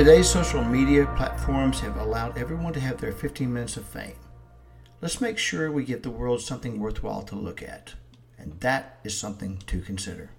Today's social media platforms have allowed everyone to have their 15 minutes of fame. Let's make sure we give the world something worthwhile to look at, and that is something to consider.